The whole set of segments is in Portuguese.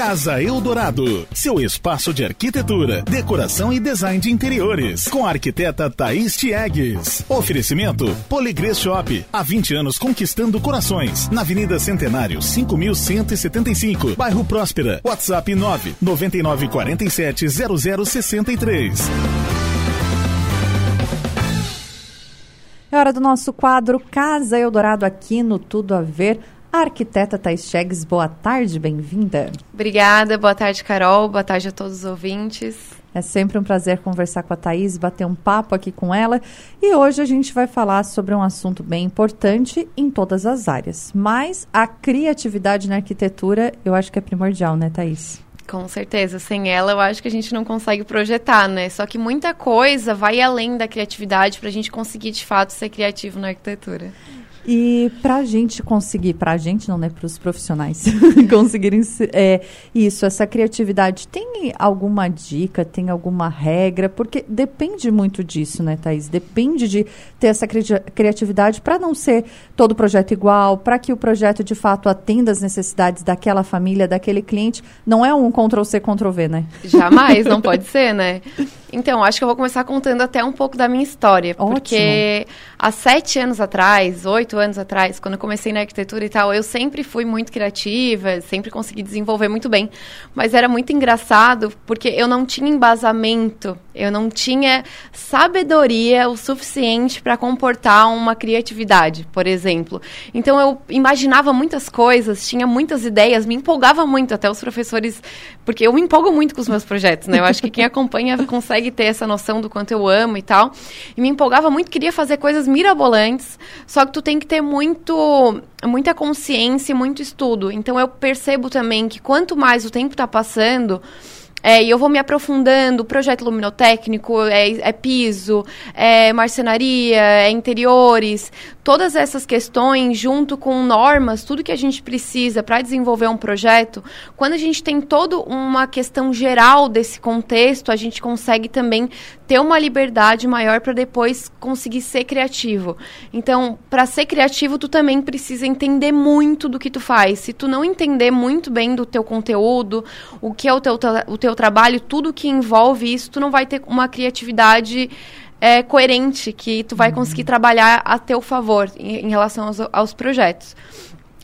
Casa Eldorado, seu espaço de arquitetura, decoração e design de interiores, com a arquiteta Thaís Tiegues. Oferecimento Poligrês Shop, há 20 anos conquistando corações, na Avenida Centenário, 5175, bairro Próspera. WhatsApp 9 9947 0063. É hora do nosso quadro Casa Eldorado aqui no Tudo a Ver. A arquiteta Thais Chegues, boa tarde, bem-vinda. Obrigada, boa tarde, Carol, boa tarde a todos os ouvintes. É sempre um prazer conversar com a Thaís, bater um papo aqui com ela. E hoje a gente vai falar sobre um assunto bem importante em todas as áreas. Mas a criatividade na arquitetura eu acho que é primordial, né, Thaís? Com certeza, sem ela eu acho que a gente não consegue projetar, né? Só que muita coisa vai além da criatividade para a gente conseguir de fato ser criativo na arquitetura. E para a gente conseguir, para a gente não, né, para os profissionais conseguirem é, isso, essa criatividade, tem alguma dica, tem alguma regra? Porque depende muito disso, né, Thaís? Depende de ter essa cri criatividade para não ser todo projeto igual, para que o projeto de fato atenda as necessidades daquela família, daquele cliente. Não é um Ctrl-C, Ctrl-V, né? Jamais, não pode ser, né? Então, acho que eu vou começar contando até um pouco da minha história. Ótimo. Porque há sete anos atrás, oito anos atrás, quando eu comecei na arquitetura e tal, eu sempre fui muito criativa, sempre consegui desenvolver muito bem. Mas era muito engraçado porque eu não tinha embasamento, eu não tinha sabedoria o suficiente para comportar uma criatividade, por exemplo. Então, eu imaginava muitas coisas, tinha muitas ideias, me empolgava muito, até os professores, porque eu me empolgo muito com os meus projetos, né? Eu acho que quem acompanha consegue ter essa noção do quanto eu amo e tal. E me empolgava muito, queria fazer coisas mirabolantes, só que tu tem que ter muito muita consciência e muito estudo. Então eu percebo também que quanto mais o tempo está passando, é, e eu vou me aprofundando, projeto luminotécnico, é, é piso, é marcenaria, é interiores, todas essas questões, junto com normas, tudo que a gente precisa para desenvolver um projeto, quando a gente tem toda uma questão geral desse contexto, a gente consegue também ter uma liberdade maior para depois conseguir ser criativo. Então, para ser criativo, tu também precisa entender muito do que tu faz. Se tu não entender muito bem do teu conteúdo, o que é o teu, o teu trabalho, tudo que envolve isso, tu não vai ter uma criatividade é, coerente que tu vai conseguir trabalhar a teu favor em, em relação aos, aos projetos.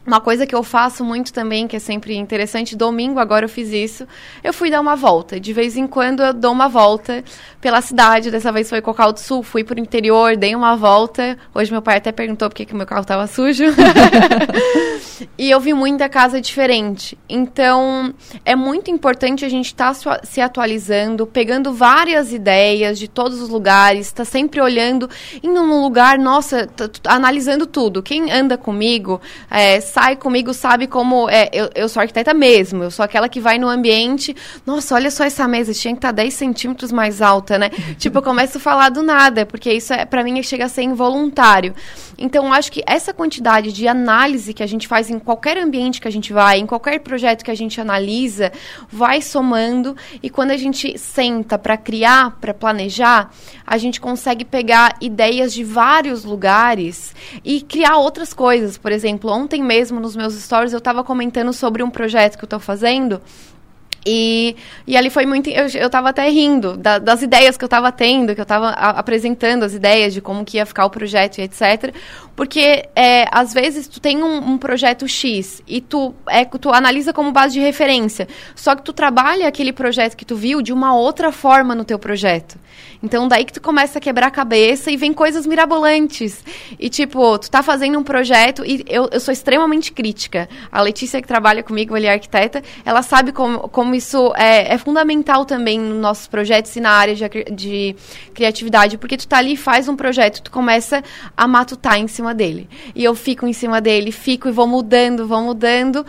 Uma coisa que eu faço muito também, que é sempre interessante, domingo agora eu fiz isso, eu fui dar uma volta. De vez em quando eu dou uma volta pela cidade, dessa vez foi Cocal do Sul, fui pro interior, dei uma volta. Hoje meu pai até perguntou por que o meu carro estava sujo. e eu vi muita casa diferente. Então, é muito importante a gente estar tá se atualizando, pegando várias ideias de todos os lugares, tá sempre olhando, indo num lugar, nossa, analisando tudo. Quem anda comigo, é, sai comigo sabe como. É, eu, eu sou arquiteta mesmo, eu sou aquela que vai no ambiente. Nossa, olha só essa mesa, tinha que estar tá 10 centímetros mais alta, né? tipo, eu começo a falar do nada, porque isso é, para mim chega a ser involuntário. Então, acho que essa quantidade de análise que a gente faz em qualquer ambiente que a gente vai, em qualquer projeto que a gente analisa, vai somando e quando a gente senta para criar, para planejar, a gente consegue pegar ideias de vários lugares e criar outras coisas. Por exemplo, ontem mesmo nos meus stories eu estava comentando sobre um projeto que eu estou fazendo e, e ali foi muito. Eu, eu tava até rindo da, das ideias que eu tava tendo, que eu tava a, apresentando as ideias de como que ia ficar o projeto e etc. Porque, é, às vezes, tu tem um, um, projeto X e tu, é, tu analisa como base de referência. Só que tu trabalha aquele projeto que tu viu de uma outra forma no teu projeto. Então, daí que tu começa a quebrar a cabeça e vem coisas mirabolantes. E, tipo, tu tá fazendo um projeto e eu, eu sou extremamente crítica. A Letícia, que trabalha comigo, ele é arquiteta, ela sabe como, como isso é, é fundamental também nos nossos projetos e na área de, de criatividade. Porque tu tá ali e faz um projeto, tu começa a matutar em cima dele. E eu fico em cima dele, fico e vou mudando, vou mudando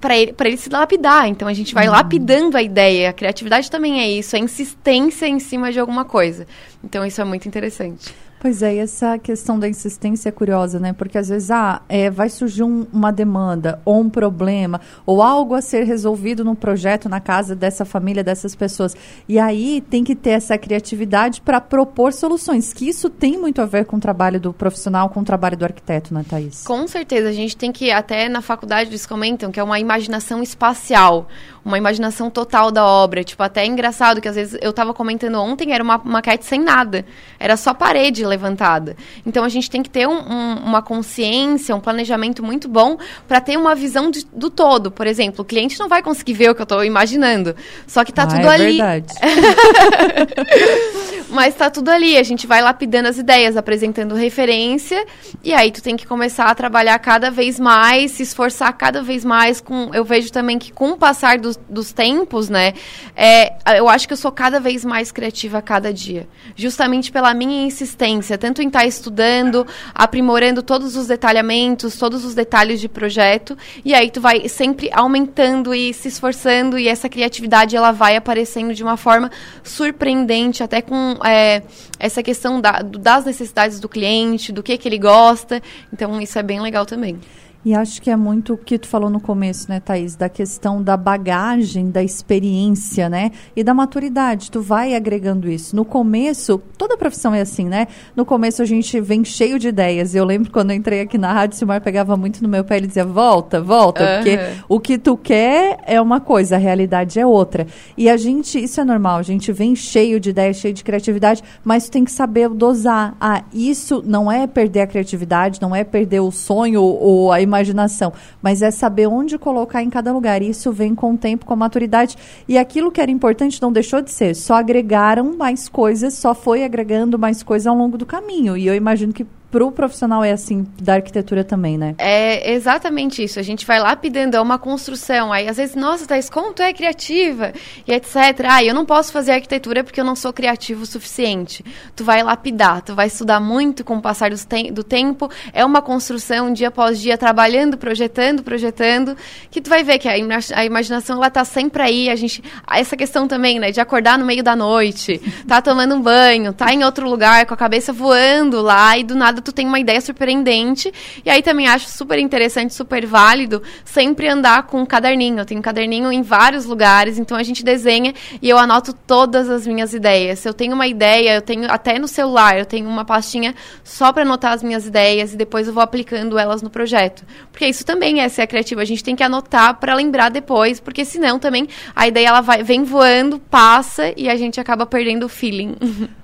para ele, ele se lapidar. Então, a gente vai uhum. lapidando a ideia. A criatividade também é isso, a insistência em cima de alguma coisa. Então isso é muito interessante. Pois é, e essa questão da insistência é curiosa, né? Porque às vezes ah, é, vai surgir um, uma demanda ou um problema ou algo a ser resolvido no projeto, na casa dessa família, dessas pessoas. E aí tem que ter essa criatividade para propor soluções, que isso tem muito a ver com o trabalho do profissional, com o trabalho do arquiteto, né, Thaís? Com certeza, a gente tem que, até na faculdade eles comentam que é uma imaginação espacial, uma imaginação total da obra. Tipo, até é engraçado que às vezes eu estava comentando ontem, era uma maquete sem nada, era só parede levantada. Então a gente tem que ter um, um, uma consciência, um planejamento muito bom para ter uma visão de, do todo. Por exemplo, o cliente não vai conseguir ver o que eu estou imaginando. Só que está ah, tudo é ali. Verdade. Mas está tudo ali. A gente vai lapidando as ideias, apresentando referência. E aí tu tem que começar a trabalhar cada vez mais, se esforçar cada vez mais. Com, eu vejo também que com o passar dos, dos tempos, né? É, eu acho que eu sou cada vez mais criativa a cada dia. Justamente pela minha insistência, tanto em estar tá estudando, aprimorando todos os detalhamentos, todos os detalhes de projeto. E aí tu vai sempre aumentando e se esforçando. E essa criatividade ela vai aparecendo de uma forma surpreendente, até com é, essa questão da, das necessidades do cliente, do que, que ele gosta. Então, isso é bem legal também. E acho que é muito o que tu falou no começo, né, Thaís? Da questão da bagagem, da experiência, né? E da maturidade. Tu vai agregando isso. No começo, toda profissão é assim, né? No começo a gente vem cheio de ideias. Eu lembro quando eu entrei aqui na rádio, o Silmar pegava muito no meu pé e dizia, volta, volta. Uhum. Porque o que tu quer é uma coisa, a realidade é outra. E a gente, isso é normal, a gente vem cheio de ideias, cheio de criatividade, mas tu tem que saber dosar. Ah, isso não é perder a criatividade, não é perder o sonho ou a imaginação imaginação, mas é saber onde colocar em cada lugar. Isso vem com o tempo, com a maturidade. E aquilo que era importante não deixou de ser. Só agregaram mais coisas, só foi agregando mais coisas ao longo do caminho. E eu imagino que para o profissional é assim, da arquitetura também, né? É exatamente isso. A gente vai lapidando, é uma construção. Aí, às vezes, nossa, Thais, como tu é criativa? E etc. Ah, eu não posso fazer arquitetura porque eu não sou criativo o suficiente. Tu vai lapidar, tu vai estudar muito com o passar do, te do tempo. É uma construção, dia após dia, trabalhando, projetando, projetando, que tu vai ver que a, ima a imaginação, ela tá sempre aí. A gente, essa questão também, né, de acordar no meio da noite, tá tomando um banho, tá em outro lugar, com a cabeça voando lá, e do nada tu tem uma ideia surpreendente. E aí também acho super interessante, super válido, sempre andar com um caderninho. Eu tenho um caderninho em vários lugares, então a gente desenha e eu anoto todas as minhas ideias. Se eu tenho uma ideia, eu tenho até no celular, eu tenho uma pastinha só para anotar as minhas ideias e depois eu vou aplicando elas no projeto. Porque isso também é ser criativo, a gente tem que anotar para lembrar depois, porque senão também a ideia ela vai, vem voando, passa e a gente acaba perdendo o feeling.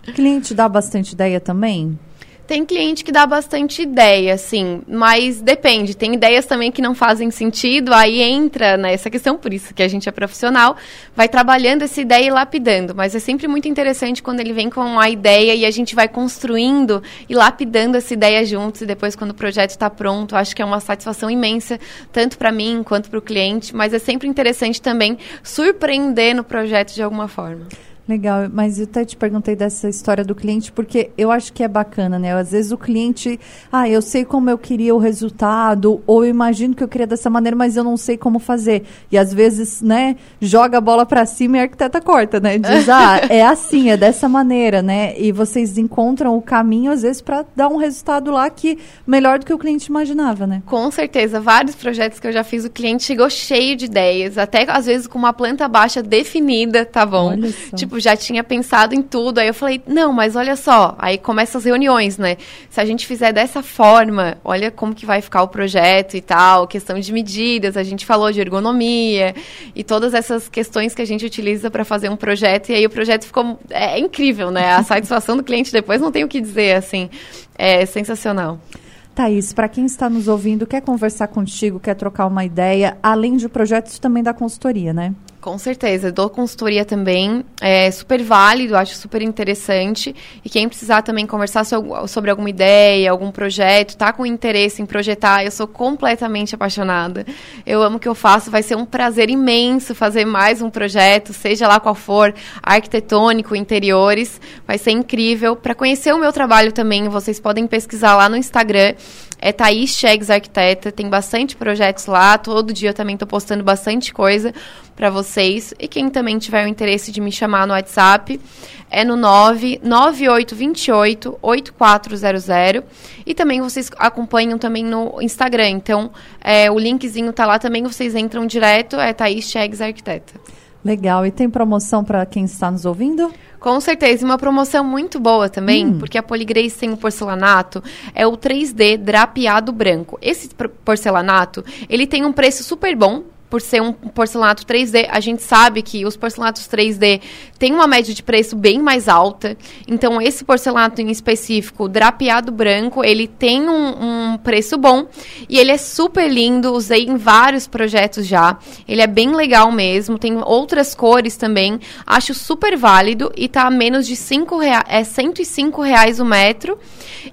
O cliente dá bastante ideia também? Tem cliente que dá bastante ideia, assim, mas depende. Tem ideias também que não fazem sentido, aí entra nessa questão, por isso que a gente é profissional, vai trabalhando essa ideia e lapidando. Mas é sempre muito interessante quando ele vem com a ideia e a gente vai construindo e lapidando essa ideia juntos e depois quando o projeto está pronto, acho que é uma satisfação imensa, tanto para mim quanto para o cliente, mas é sempre interessante também surpreender no projeto de alguma forma. Legal, mas eu até te perguntei dessa história do cliente, porque eu acho que é bacana, né? Às vezes o cliente, ah, eu sei como eu queria o resultado, ou eu imagino que eu queria dessa maneira, mas eu não sei como fazer. E às vezes, né, joga a bola para cima e a arquiteta corta, né? Diz, ah, é assim, é dessa maneira, né? E vocês encontram o caminho, às vezes, para dar um resultado lá que melhor do que o cliente imaginava, né? Com certeza. Vários projetos que eu já fiz, o cliente chegou cheio de ideias, até às vezes com uma planta baixa definida, tá bom? Olha só. Tipo, tipo, já tinha pensado em tudo. Aí eu falei, não, mas olha só. Aí começam as reuniões, né? Se a gente fizer dessa forma, olha como que vai ficar o projeto e tal, questão de medidas, a gente falou de ergonomia e todas essas questões que a gente utiliza para fazer um projeto. E aí o projeto ficou é, é incrível, né? A satisfação do cliente depois não tem o que dizer, assim. É sensacional. Thaís, para quem está nos ouvindo, quer conversar contigo, quer trocar uma ideia, além de projetos, também da consultoria, né? Com certeza, dou consultoria também, é super válido, acho super interessante. E quem precisar também conversar sobre alguma ideia, algum projeto, tá com interesse em projetar, eu sou completamente apaixonada. Eu amo o que eu faço, vai ser um prazer imenso fazer mais um projeto, seja lá qual for, arquitetônico, interiores, vai ser incrível. Para conhecer o meu trabalho também, vocês podem pesquisar lá no Instagram É Thaís Chegs Arquiteta, tem bastante projetos lá, todo dia eu também tô postando bastante coisa para vocês. E quem também tiver o interesse de me chamar no WhatsApp, é no 99828 8400 e também vocês acompanham também no Instagram. Então, é, o linkzinho tá lá também, vocês entram direto, é Thaís Chegs Arquiteta. Legal. E tem promoção para quem está nos ouvindo? Com certeza, uma promoção muito boa também, hum. porque a Poligrace tem o porcelanato, é o 3D drapeado branco. Esse porcelanato, ele tem um preço super bom, por ser um porcelanato 3D, a gente sabe que os porcelanatos 3D têm uma média de preço bem mais alta. Então, esse porcelanato em específico, drapeado branco, ele tem um, um preço bom e ele é super lindo. Usei em vários projetos já. Ele é bem legal mesmo. Tem outras cores também. Acho super válido e tá a menos de 5 reais, é 105 reais o metro.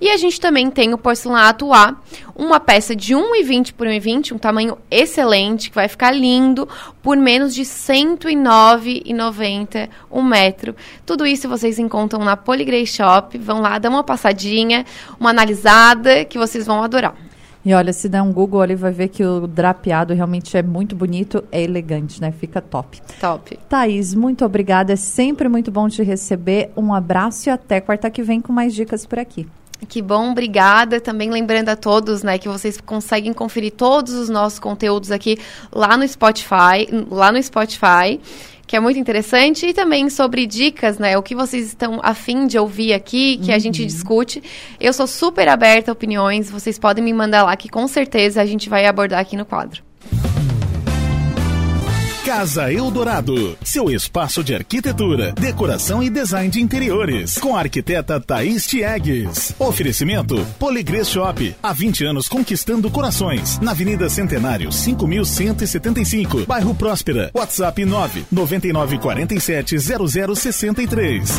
E a gente também tem o porcelanato A, uma peça de 1,20 por 1,20, um tamanho excelente, que vai ficar lindo, por menos de R$ 109,90 um metro. Tudo isso vocês encontram na Poligrey Shop. Vão lá, dão uma passadinha, uma analisada, que vocês vão adorar. E olha, se der um Google ali, vai ver que o drapeado realmente é muito bonito, é elegante, né? Fica top. Top. Thaís, muito obrigada. É sempre muito bom te receber. Um abraço e até quarta que vem com mais dicas por aqui. Que bom, obrigada. Também lembrando a todos, né, que vocês conseguem conferir todos os nossos conteúdos aqui lá no Spotify, lá no Spotify, que é muito interessante, e também sobre dicas, né, o que vocês estão afim de ouvir aqui, que uhum. a gente discute. Eu sou super aberta a opiniões, vocês podem me mandar lá que com certeza a gente vai abordar aqui no quadro. Casa Eldorado, seu espaço de arquitetura, decoração e design de interiores, com a arquiteta Thaís Tiegues. Oferecimento Poligrês Shop, há 20 anos conquistando corações, na Avenida Centenário, 5175, bairro Próspera. WhatsApp 9 9947 0063.